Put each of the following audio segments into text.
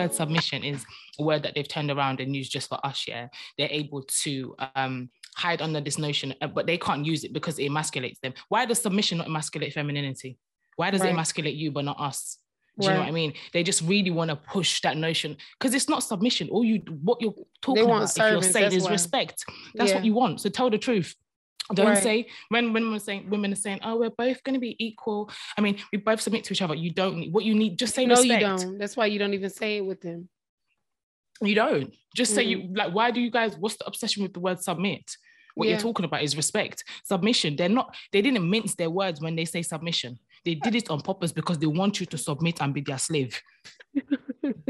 word submission is a word that they've turned around and used just for us, yeah, they're able to um, hide under this notion, uh, but they can't use it because it emasculates them. Why does submission not emasculate femininity? Why does right. it emasculate you but not us? Do you know what I mean? They just really want to push that notion because it's not submission. All you what you're talking about, service, if you're saying is why. respect. That's yeah. what you want. So tell the truth. Don't right. say when when we're saying women are saying, oh, we're both going to be equal. I mean, we both submit to each other. You don't need what you need. Just say no, respect. you don't. That's why you don't even say it with them. You don't. Just mm-hmm. say you like. Why do you guys? What's the obsession with the word submit? What yeah. you're talking about is respect. Submission. They're not. They didn't mince their words when they say submission. They did it on purpose because they want you to submit and be their slave.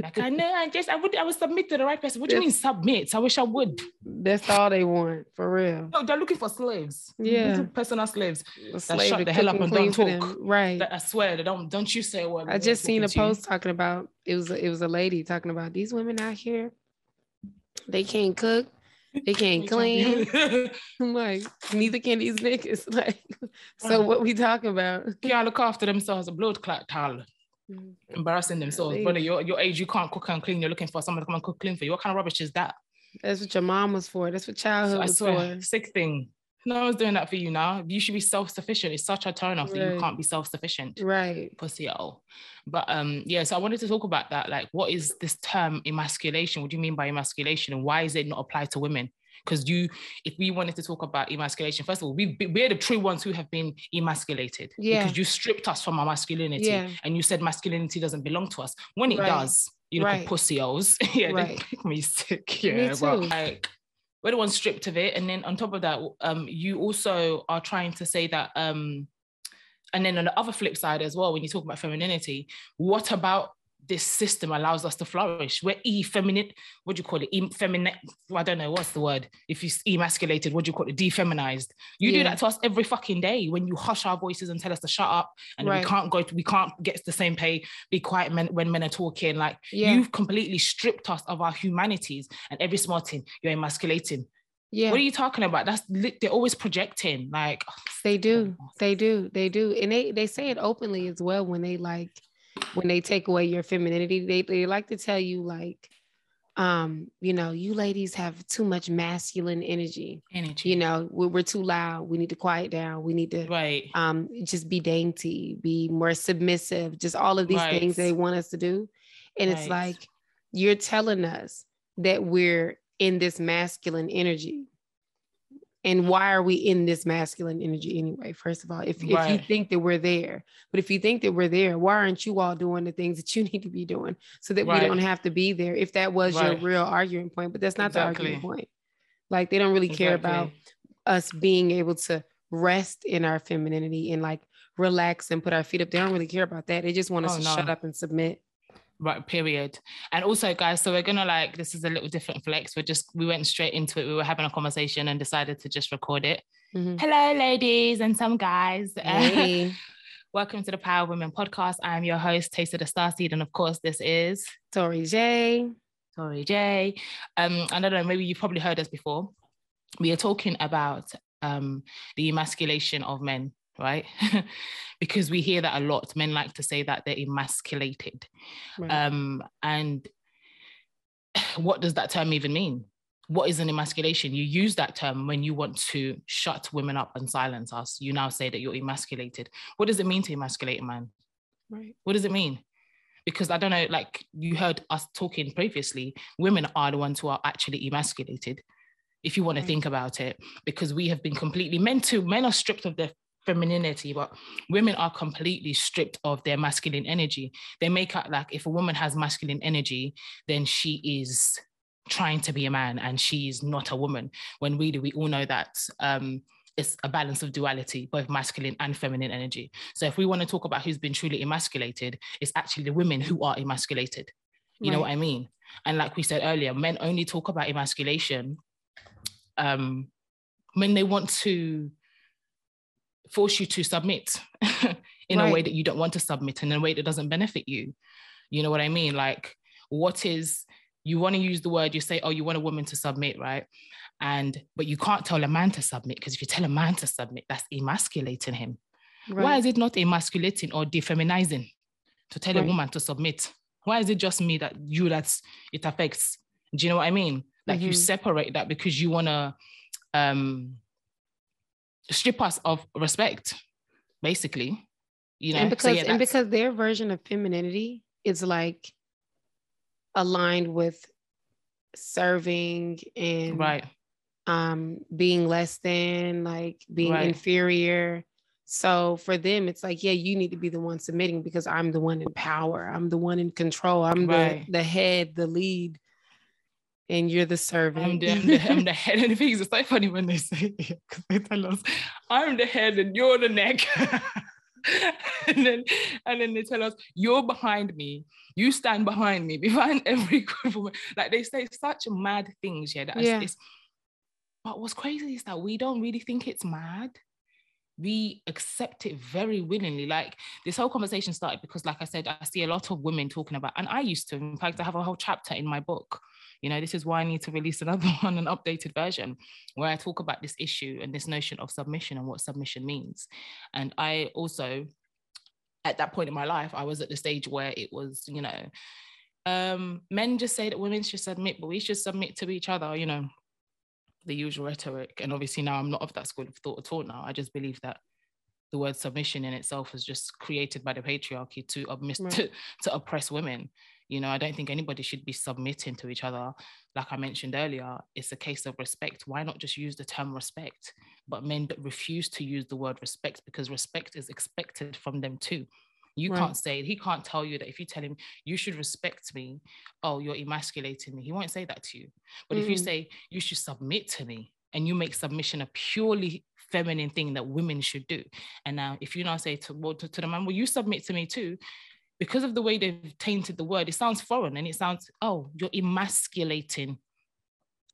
Like I know, I just I would I would submit to the right person. What do you mean submit? I wish I would. That's all they want for real. No, they're looking for slaves. Yeah, personal slaves. A that shut the hell up and don't talk. Right. That I swear they don't. Don't you say a word. I just seen a post talking about it was a, it was a lady talking about these women out here. They can't cook. They can't clean. I'm like, neither can these niggas. Like, so what we talking about? Can't look after themselves, a blood clot towel. Mm. Embarrassing themselves. Brother, your, your age, you can't cook and clean. You're looking for someone to come and cook clean for you. What kind of rubbish is that? That's what your mom was for. That's what childhood was for. Sick thing. No one's doing that for you now. You should be self-sufficient. It's such a turn off right. that you can't be self-sufficient. Right. Pussy all. But um, yeah, so I wanted to talk about that. Like, what is this term emasculation? What do you mean by emasculation? And why is it not applied to women? Because you, if we wanted to talk about emasculation, first of all, we we're the true ones who have been emasculated. Yeah. Because you stripped us from our masculinity yeah. and you said masculinity doesn't belong to us. When it right. does, you look right. pussy holes. yeah, right. they make me sick. Yeah. Me too. But like we're the ones stripped of it. And then on top of that, um, you also are trying to say that um and then on the other flip side as well, when you talk about femininity, what about this system allows us to flourish. We're effeminate, what do you call it? Effeminate, I don't know, what's the word? If you emasculated, what do you call it? Defeminized. You yeah. do that to us every fucking day when you hush our voices and tell us to shut up and right. we can't go to, we can't get the same pay, be quiet men, when men are talking. Like yeah. you've completely stripped us of our humanities and every small thing you're emasculating. Yeah. What are you talking about? That's they're always projecting. Like oh, they do, they do, they do, and they they say it openly as well when they like when they take away your femininity, they, they like to tell you like, um, you know, you ladies have too much masculine energy. Energy. You know, we're, we're too loud. We need to quiet down. We need to right. um just be dainty, be more submissive, just all of these right. things they want us to do. And right. it's like you're telling us that we're in this masculine energy and why are we in this masculine energy anyway first of all if, right. if you think that we're there but if you think that we're there why aren't you all doing the things that you need to be doing so that right. we don't have to be there if that was right. your real arguing point but that's not exactly. the argument point like they don't really care exactly. about us being able to rest in our femininity and like relax and put our feet up they don't really care about that they just want us oh, to no. shut up and submit right period. And also guys so we're gonna like this is a little different flex. We're just we went straight into it. We were having a conversation and decided to just record it. Mm-hmm. hello ladies and some guys. Hey. welcome to the power women podcast. I'm your host taste of the starseed and of course this is tori j. Tori j. Um i don't know maybe you've probably heard us before. We are talking about um the emasculation of men right? because we hear that a lot. Men like to say that they're emasculated. Right. Um, and what does that term even mean? What is an emasculation? You use that term when you want to shut women up and silence us. You now say that you're emasculated. What does it mean to emasculate a man? Right. What does it mean? Because I don't know, like you heard us talking previously, women are the ones who are actually emasculated if you want to think about it, because we have been completely men to men are stripped of their femininity, but women are completely stripped of their masculine energy. They make out like if a woman has masculine energy, then she is trying to be a man and she is not a woman. When really we all know that um, it's a balance of duality, both masculine and feminine energy. So if we want to talk about who's been truly emasculated, it's actually the women who are emasculated. You right. know what I mean? And like we said earlier, men only talk about emasculation um, when they want to force you to submit in right. a way that you don't want to submit in a way that doesn't benefit you. You know what I mean? Like, what is you want to use the word, you say, oh, you want a woman to submit, right? And but you can't tell a man to submit because if you tell a man to submit, that's emasculating him. Right. Why is it not emasculating or defeminizing to tell right. a woman to submit? Why is it just me that you that's it affects? Do you know what I mean? Like mm-hmm. you separate that because you want to um strip us of respect, basically. You know, and because so yeah, and because their version of femininity is like aligned with serving and right um being less than like being right. inferior so for them it's like yeah you need to be the one submitting because i'm the one in power i'm the one in control i'm right. the the head the lead and you're the servant. I'm the, I'm the, I'm the head. And the thing is, it's so funny when they say, because they tell us, I'm the head and you're the neck. and then and then they tell us you're behind me you stand behind me behind every group woman like they say such mad things yeah, yeah. but what's crazy is that we don't really think it's mad we accept it very willingly like this whole conversation started because like i said i see a lot of women talking about and i used to in fact i have a whole chapter in my book you know, this is why I need to release another one, an updated version, where I talk about this issue and this notion of submission and what submission means. And I also, at that point in my life, I was at the stage where it was, you know, um, men just say that women should submit, but we should submit to each other, you know, the usual rhetoric. And obviously now I'm not of that school of thought at all now. I just believe that the word submission in itself was just created by the patriarchy to, right. to, to oppress women. You know, I don't think anybody should be submitting to each other. Like I mentioned earlier, it's a case of respect. Why not just use the term respect? But men refuse to use the word respect because respect is expected from them too. You right. can't say, he can't tell you that if you tell him, you should respect me, oh, you're emasculating me. He won't say that to you. But mm. if you mm. say, you should submit to me, and you make submission a purely feminine thing that women should do. And now, if you now say to, well, to, to the man, well, you submit to me too, because of the way they've tainted the word, it sounds foreign and it sounds, oh, you're emasculating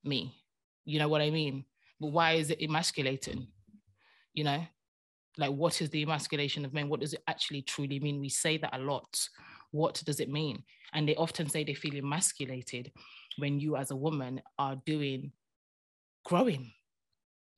me. You know what I mean? But why is it emasculating? You know, like what is the emasculation of men? What does it actually truly mean? We say that a lot. What does it mean? And they often say they feel emasculated when you, as a woman, are doing growing.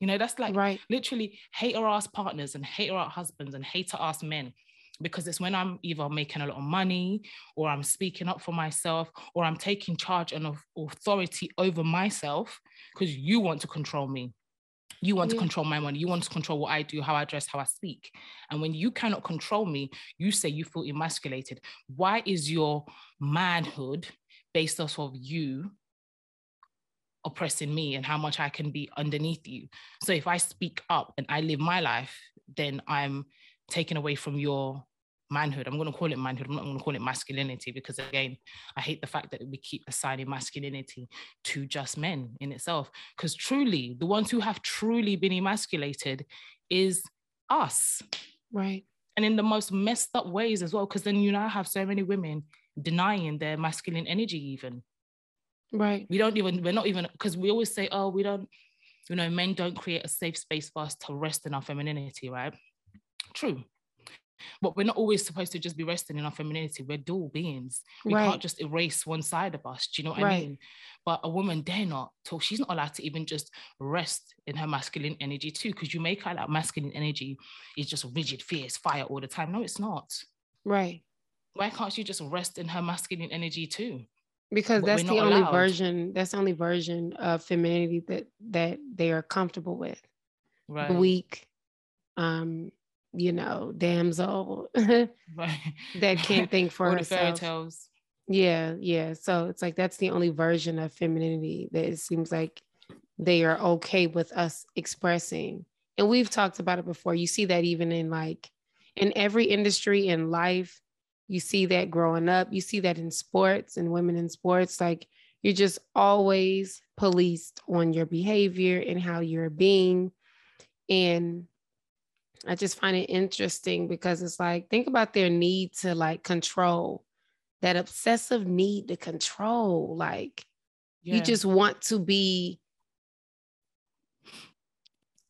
You know, that's like right. literally hater ass partners and hater ass husbands and hater ass men because it's when I'm either making a lot of money or I'm speaking up for myself or I'm taking charge and authority over myself because you want to control me. You want yeah. to control my money. You want to control what I do, how I dress, how I speak. And when you cannot control me, you say you feel emasculated. Why is your manhood based off of you oppressing me and how much I can be underneath you? So if I speak up and I live my life, then I'm taken away from your manhood. I'm going to call it manhood. I'm not going to call it masculinity because, again, I hate the fact that we keep assigning masculinity to just men in itself. Because truly, the ones who have truly been emasculated is us. Right. And in the most messed up ways as well, because then you now have so many women denying their masculine energy, even. Right. We don't even, we're not even, because we always say, oh, we don't, you know, men don't create a safe space for us to rest in our femininity, right? True. But we're not always supposed to just be resting in our femininity. We're dual beings. We right. can't just erase one side of us. Do you know what right. I mean? But a woman dare not talk. She's not allowed to even just rest in her masculine energy too, because you make her like masculine energy is just rigid, fierce, fire all the time. No, it's not. Right. Why can't she just rest in her masculine energy too? Because but that's the only allowed. version. That's the only version of femininity that that they are comfortable with. Right. Weak, um, you know, damsel that can't think for herself. tales. Yeah, yeah. So it's like that's the only version of femininity that it seems like they are okay with us expressing. And we've talked about it before. You see that even in like in every industry in life, you see that growing up. You see that in sports and women in sports. Like you're just always policed on your behavior and how you're being. And I just find it interesting because it's like, think about their need to like control, that obsessive need to control. Like, yeah. you just want to be,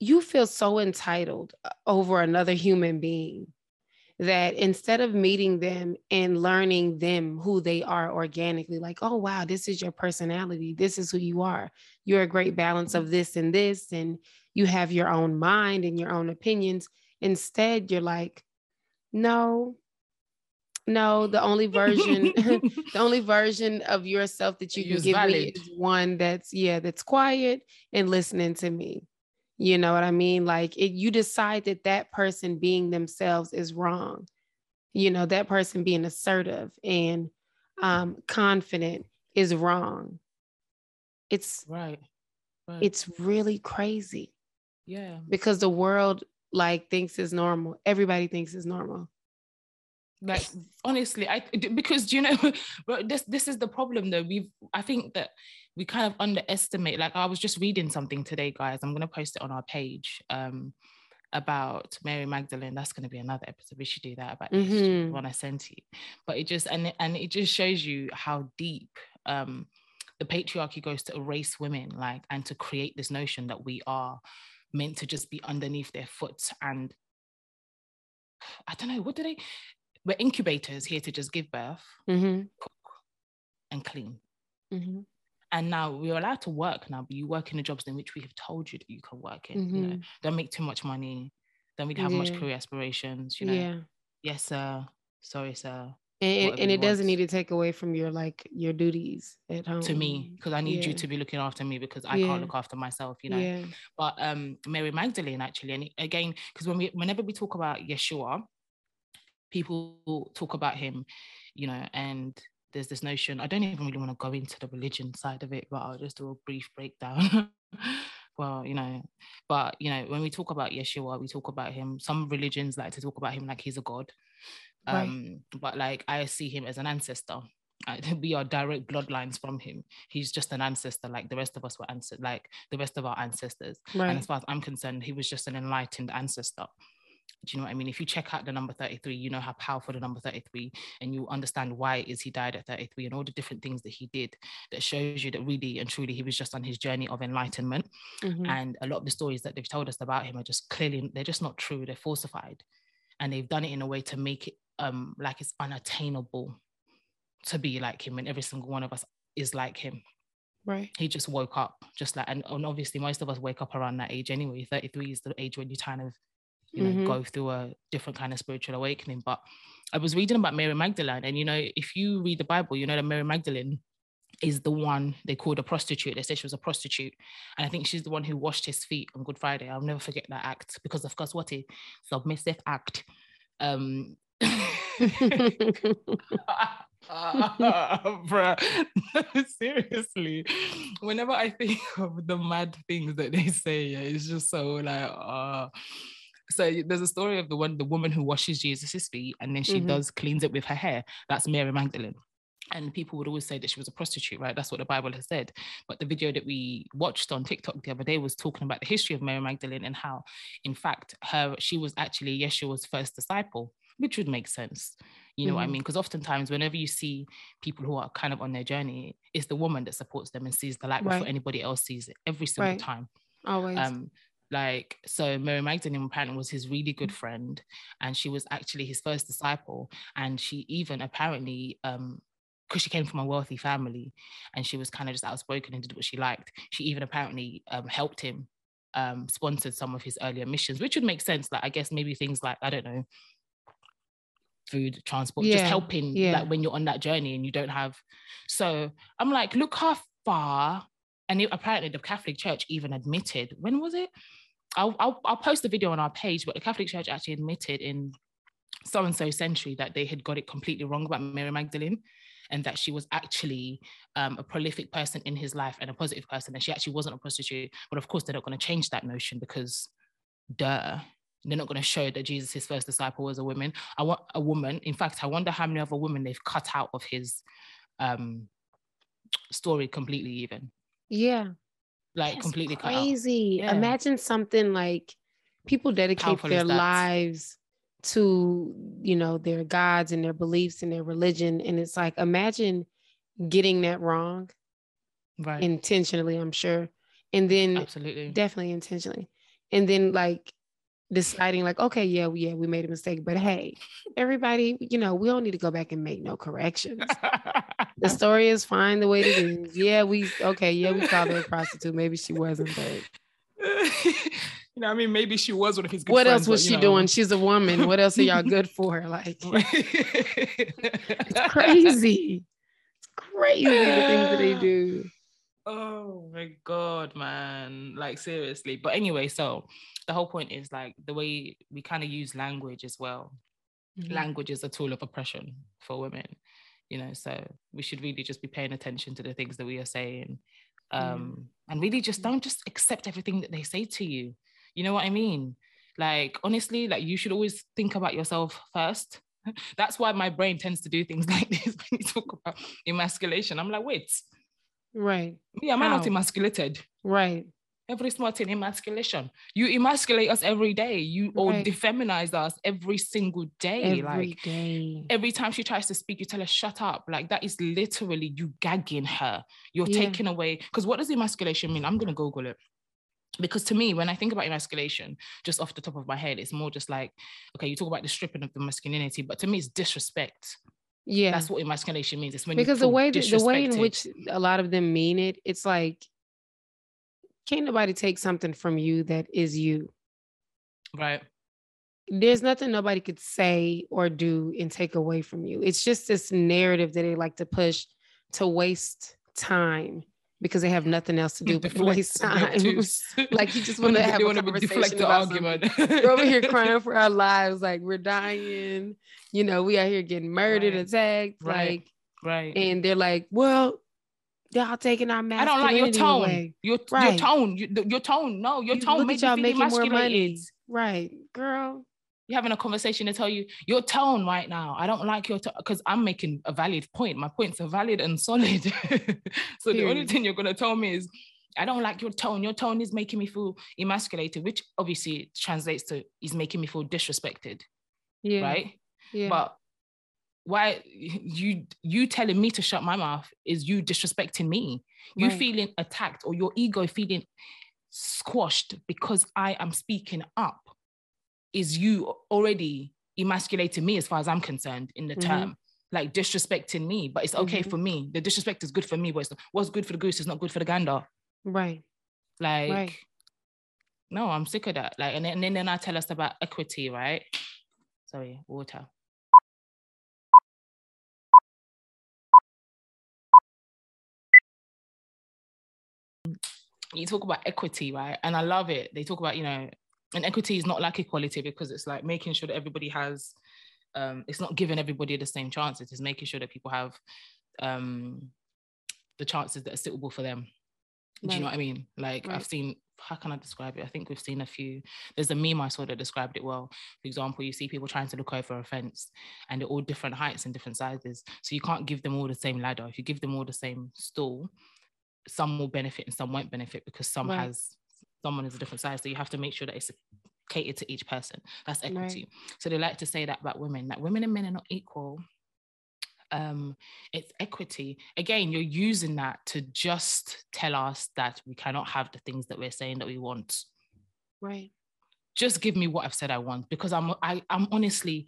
you feel so entitled uh, over another human being that instead of meeting them and learning them who they are organically, like, oh, wow, this is your personality. This is who you are. You're a great balance of this and this. And you have your own mind and your own opinions. Instead, you're like, no, no, the only version, the only version of yourself that you can give valid. me is one that's yeah, that's quiet and listening to me. You know what I mean? Like it, you decide that that person being themselves is wrong. You know, that person being assertive and um, confident is wrong. It's right. right. It's really crazy. Yeah. Because the world like thinks is normal. Everybody thinks is normal like honestly i because you know but this this is the problem though we've i think that we kind of underestimate like i was just reading something today guys i'm going to post it on our page um about mary magdalene that's going to be another episode we should do that about mm-hmm. one i sent you but it just and and it just shows you how deep um the patriarchy goes to erase women like and to create this notion that we are meant to just be underneath their foot and I don't know, what do they we're incubators here to just give birth, mm-hmm. cook, and clean. Mm-hmm. And now we're allowed to work now, but you work in the jobs in which we have told you that you can work in. Mm-hmm. You know, mm-hmm. don't make too much money. Don't we have yeah. much career aspirations. You know, yeah. yes, sir. Sorry, sir. And, and it doesn't need to take away from your like your duties at home to me because I need yeah. you to be looking after me because I yeah. can't look after myself, you know. Yeah. But um, Mary Magdalene actually, and again, because when we whenever we talk about Yeshua, people talk about him, you know, and there's this notion. I don't even really want to go into the religion side of it, but I'll just do a brief breakdown. well, you know, but you know, when we talk about Yeshua, we talk about him. Some religions like to talk about him like he's a god. Right. Um, but like I see him as an ancestor. we are direct bloodlines from him. He's just an ancestor, like the rest of us were ancestors, like the rest of our ancestors. Right. And as far as I'm concerned, he was just an enlightened ancestor. Do you know what I mean? If you check out the number 33, you know how powerful the number 33 and you understand why is he died at 33 and all the different things that he did that shows you that really and truly he was just on his journey of enlightenment. Mm-hmm. And a lot of the stories that they've told us about him are just clearly, they're just not true. They're falsified. And they've done it in a way to make it um, like it's unattainable to be like him. And every single one of us is like him. Right. He just woke up just like, and, and obviously most of us wake up around that age anyway. 33 is the age when you kind of you know, mm-hmm. go through a different kind of spiritual awakening. But I was reading about Mary Magdalene, and you know, if you read the Bible, you know that Mary Magdalene is the one they called a prostitute. They said she was a prostitute. And I think she's the one who washed his feet on Good Friday. I'll never forget that act because of course what a submissive act. Um uh, seriously, whenever I think of the mad things that they say, it's just so like, uh, so there's a story of the one the woman who washes Jesus' feet and then she mm-hmm. does cleans it with her hair. That's Mary Magdalene. And people would always say that she was a prostitute, right? That's what the Bible has said. But the video that we watched on TikTok the other day was talking about the history of Mary Magdalene and how, in fact, her she was actually Yeshua's first disciple, which would make sense. You know mm-hmm. what I mm-hmm. mean? Because oftentimes, whenever you see people who are kind of on their journey, it's the woman that supports them and sees the light right. before anybody else sees it every single right. time. Always. Um, like so mary magdalene apparently was his really good friend and she was actually his first disciple and she even apparently um because she came from a wealthy family and she was kind of just outspoken and did what she liked she even apparently um, helped him um, sponsored some of his earlier missions which would make sense like i guess maybe things like i don't know food transport yeah, just helping yeah. like when you're on that journey and you don't have so i'm like look how far and it, apparently the catholic church even admitted when was it I'll, I'll, I'll post the video on our page, but the Catholic Church actually admitted in so and so century that they had got it completely wrong about Mary Magdalene and that she was actually um, a prolific person in his life and a positive person, and she actually wasn't a prostitute. But of course, they're not going to change that notion because, duh, they're not going to show that Jesus, his first disciple, was a woman. I want a woman. In fact, I wonder how many other women they've cut out of his um, story completely. Even yeah, like That's completely crazy. Yeah. Imagine something like people dedicate Powerful their lives to you know their gods and their beliefs and their religion. And it's like imagine getting that wrong right. intentionally i'm sure. And then absolutely. definitely intentionally. And then like deciding like okay yeah yeah we made a mistake. But hey everybody you know we don't need to go back and make no corrections the story is fine the way it is yeah we okay yeah we called her a prostitute maybe she wasn't but You know, I mean, maybe she was one of his. what friends, else was but, she know. doing? She's a woman. What else are y'all good for? Like, it's crazy. It's crazy the things that they do. Oh my god, man! Like seriously. But anyway, so the whole point is like the way we kind of use language as well. Mm-hmm. Language is a tool of oppression for women, you know. So we should really just be paying attention to the things that we are saying, um, and really just don't just accept everything that they say to you. You know what I mean? Like honestly, like you should always think about yourself first. That's why my brain tends to do things like this when you talk about emasculation. I'm like, wait, right? Yeah, am I not emasculated? Right. Every small thing, emasculation. You emasculate us every day. You right. or defeminize us every single day. Every like day. every time she tries to speak, you tell her shut up. Like that is literally you gagging her. You're yeah. taking away. Because what does emasculation mean? I'm gonna Google it because to me when i think about emasculation just off the top of my head it's more just like okay you talk about the stripping of the masculinity but to me it's disrespect yeah that's what emasculation means it's when because the way the way in which a lot of them mean it it's like can't nobody take something from you that is you right there's nothing nobody could say or do and take away from you it's just this narrative that they like to push to waste time because they have nothing else to do but waste time. like you just want to have a conversation about argument. we're over here crying for our lives, like we're dying. You know, we out here getting murdered, right. attacked, right. like right. And they're like, well, y'all taking our masculinity I don't like your tone. Away. Your right. your tone. Your, your tone. No, your you tone makes y'all making more money. Right, girl you're having a conversation to tell you your tone right now. I don't like your tone because I'm making a valid point. My points are valid and solid. so the only thing you're gonna tell me is I don't like your tone. Your tone is making me feel emasculated, which obviously translates to is making me feel disrespected. Yeah. Right. Yeah. But why you you telling me to shut my mouth is you disrespecting me. You right. feeling attacked or your ego feeling squashed because I am speaking up is you already emasculating me as far as I'm concerned in the mm-hmm. term, like disrespecting me. But it's okay mm-hmm. for me. The disrespect is good for me, but it's, what's good for the goose is not good for the gander. Right. Like, right. no, I'm sick of that. Like, and then, and then I tell us about equity, right? Sorry, water. You talk about equity, right? And I love it. They talk about, you know, and equity is not like equality because it's like making sure that everybody has um, it's not giving everybody the same chances. It's making sure that people have um, the chances that are suitable for them. Do you know what i mean? Like right. i've seen how can i describe it? I think we've seen a few there's a meme i saw that described it well. For example you see people trying to look over a fence and they're all different heights and different sizes. So you can't give them all the same ladder. If you give them all the same stool some will benefit and some won't benefit because some right. has someone is a different size. So you have to make sure that it's catered to each person. That's equity. Right. So they like to say that about women, that women and men are not equal. Um, it's equity. Again, you're using that to just tell us that we cannot have the things that we're saying that we want. Right. Just give me what I've said I want because I'm I, I'm honestly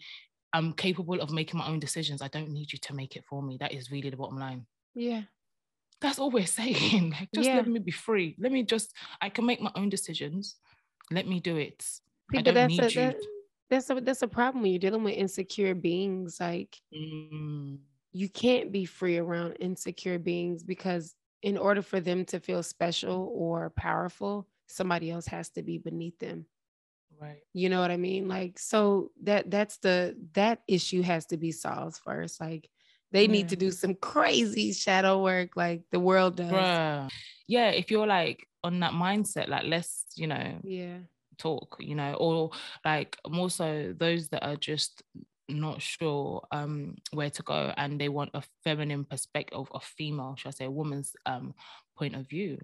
I'm capable of making my own decisions. I don't need you to make it for me. That is really the bottom line. Yeah. That's all we're saying. Like, just yeah. let me be free. Let me just, I can make my own decisions. Let me do it. People, I don't that's need a, you. That, that's a that's a problem when you're dealing with insecure beings. Like mm. you can't be free around insecure beings because in order for them to feel special or powerful, somebody else has to be beneath them. Right. You know what I mean? Like so that that's the that issue has to be solved first. Like they need to do some crazy shadow work like the world does. Bruh. Yeah, if you're like on that mindset, like let's, you know, yeah, talk, you know, or like more so those that are just not sure um where to go and they want a feminine perspective of a female, should I say, a woman's um point of view.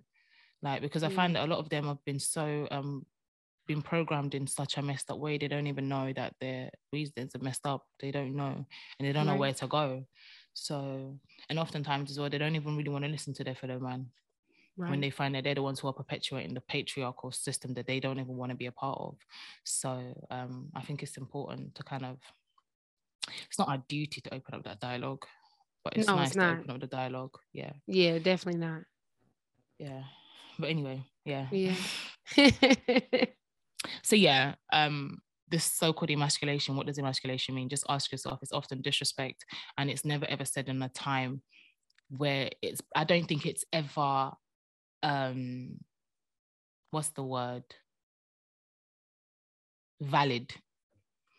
Like because I find that a lot of them have been so um been programmed in such a messed up way they don't even know that their reasons are messed up they don't know and they don't right. know where to go so, and oftentimes as well, they don't even really want to listen to their fellow man right. when they find that they're the ones who are perpetuating the patriarchal system that they don't even want to be a part of. So, um, I think it's important to kind of, it's not our duty to open up that dialogue, but it's no, nice it's to open up the dialogue. Yeah. Yeah, definitely not. Yeah. But anyway, yeah. Yeah. so yeah, um, this so-called emasculation, what does emasculation mean? Just ask yourself. It's often disrespect, and it's never ever said in a time where it's. I don't think it's ever. Um, what's the word? Valid.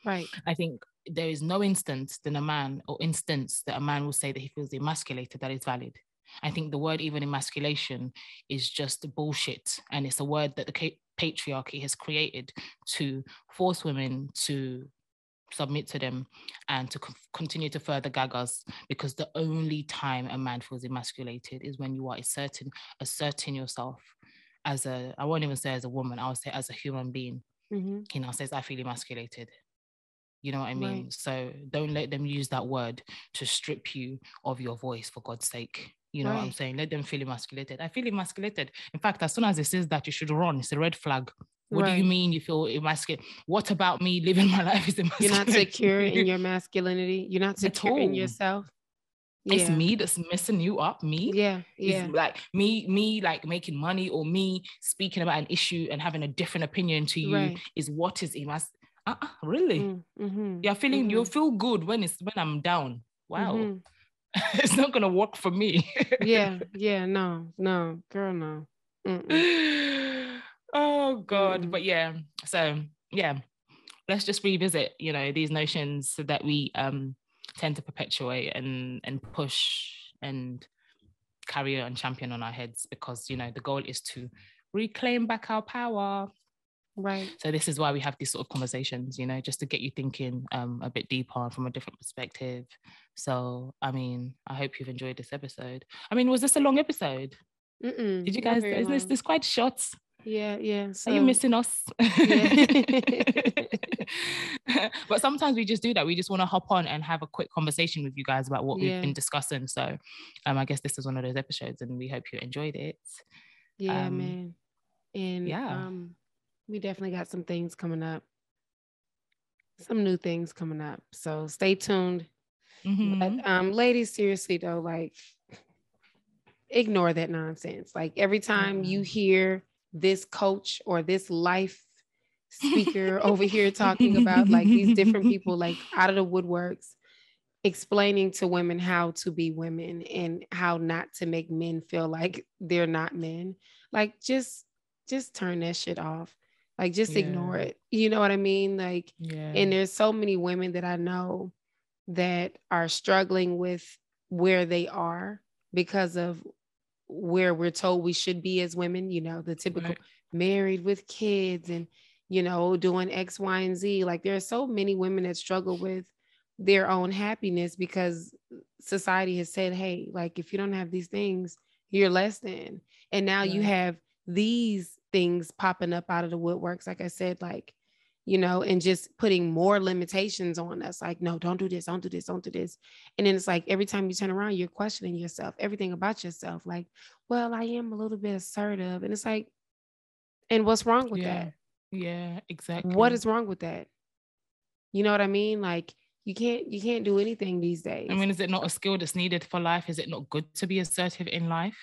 Right. I think there is no instance than a man or instance that a man will say that he feels emasculated that is valid. I think the word even emasculation is just bullshit. And it's a word that the patriarchy has created to force women to submit to them and to continue to further gag us because the only time a man feels emasculated is when you are asserting asserting yourself as a i won't even say as a woman i would say as a human being mm-hmm. he now says i feel emasculated you know what i mean right. so don't let them use that word to strip you of your voice for god's sake you know right. what I'm saying? Let them feel emasculated. I feel emasculated. In fact, as soon as it says that you should run, it's a red flag. What right. do you mean you feel emasculated? What about me living my life is emasculated? You're not secure in your masculinity. You're not secure in yourself. Yeah. It's me that's messing you up. Me, yeah, yeah. It's like me, me, like making money or me speaking about an issue and having a different opinion to you right. is what is emas. Uh-uh, really? Mm, mm-hmm, you're feeling. Mm-hmm. You feel good when it's when I'm down. Wow. Mm-hmm. it's not gonna work for me. yeah, yeah, no, no, girl, no. oh God, Mm-mm. but yeah. So yeah, let's just revisit, you know, these notions that we um tend to perpetuate and and push and carry and champion on our heads because you know the goal is to reclaim back our power Right. So this is why we have these sort of conversations, you know, just to get you thinking um, a bit deeper from a different perspective. So, I mean, I hope you've enjoyed this episode. I mean, was this a long episode? Mm-mm, Did you guys? Is this this quite short? Yeah, yeah. So. Are you missing us? Yeah. but sometimes we just do that. We just want to hop on and have a quick conversation with you guys about what yeah. we've been discussing. So, um, I guess this is one of those episodes, and we hope you enjoyed it. Yeah, um, man. And yeah. Um, we definitely got some things coming up, some new things coming up. So stay tuned. Mm-hmm. But um, ladies, seriously though, like ignore that nonsense. Like every time you hear this coach or this life speaker over here talking about like these different people like out of the woodworks explaining to women how to be women and how not to make men feel like they're not men like just just turn that shit off like just yeah. ignore it. You know what I mean? Like, yeah. and there's so many women that I know that are struggling with where they are because of where we're told we should be as women, you know, the typical right. married with kids and, you know, doing X, Y, and Z. Like there are so many women that struggle with their own happiness because society has said, hey, like if you don't have these things, you're less than. And now right. you have these things popping up out of the woodworks, like I said, like, you know, and just putting more limitations on us. Like, no, don't do this, don't do this, don't do this. And then it's like every time you turn around, you're questioning yourself, everything about yourself. Like, well, I am a little bit assertive. And it's like, and what's wrong with yeah. that? Yeah, exactly. What is wrong with that? You know what I mean? Like, you can't you can't do anything these days. I mean, is it not a skill that's needed for life? Is it not good to be assertive in life?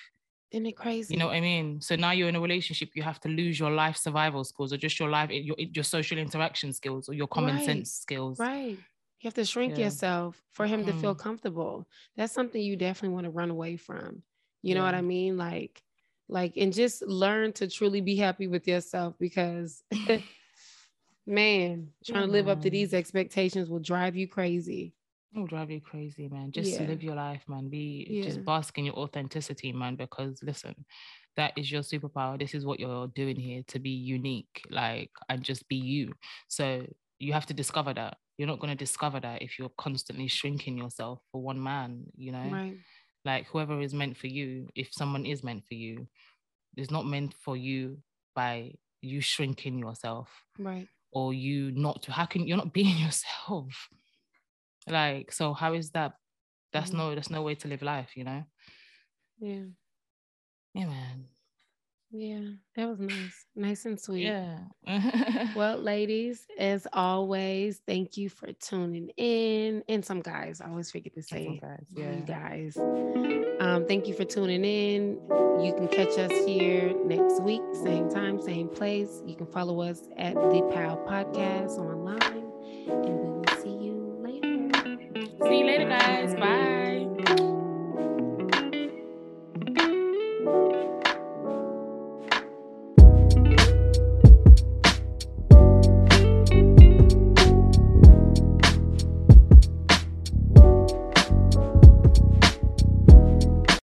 Isn't it crazy? You know what I mean? So now you're in a relationship, you have to lose your life survival skills or just your life, your, your social interaction skills or your common right. sense skills. Right. You have to shrink yeah. yourself for him mm. to feel mm-hmm. comfortable. That's something you definitely want to run away from. You yeah. know what I mean? Like, like, and just learn to truly be happy with yourself because man, trying yeah. to live up to these expectations will drive you crazy. It'll drive you crazy, man. Just yeah. live your life, man. Be yeah. just bask in your authenticity, man. Because listen, that is your superpower. This is what you're doing here to be unique, like, and just be you. So you have to discover that. You're not going to discover that if you're constantly shrinking yourself for one man, you know? Right. Like, whoever is meant for you, if someone is meant for you, is not meant for you by you shrinking yourself. Right. Or you not, to, how can you're not being yourself? Like, so how is that? That's mm-hmm. no, that's no way to live life, you know? Yeah. Yeah, man. Yeah, that was nice. Nice and sweet. Yeah. well, ladies, as always, thank you for tuning in. And some guys, I always forget to say guys, yeah. you guys. Um, thank you for tuning in. You can catch us here next week, same time, same place. You can follow us at the POW Podcast online. And we See you later, guys. Bye.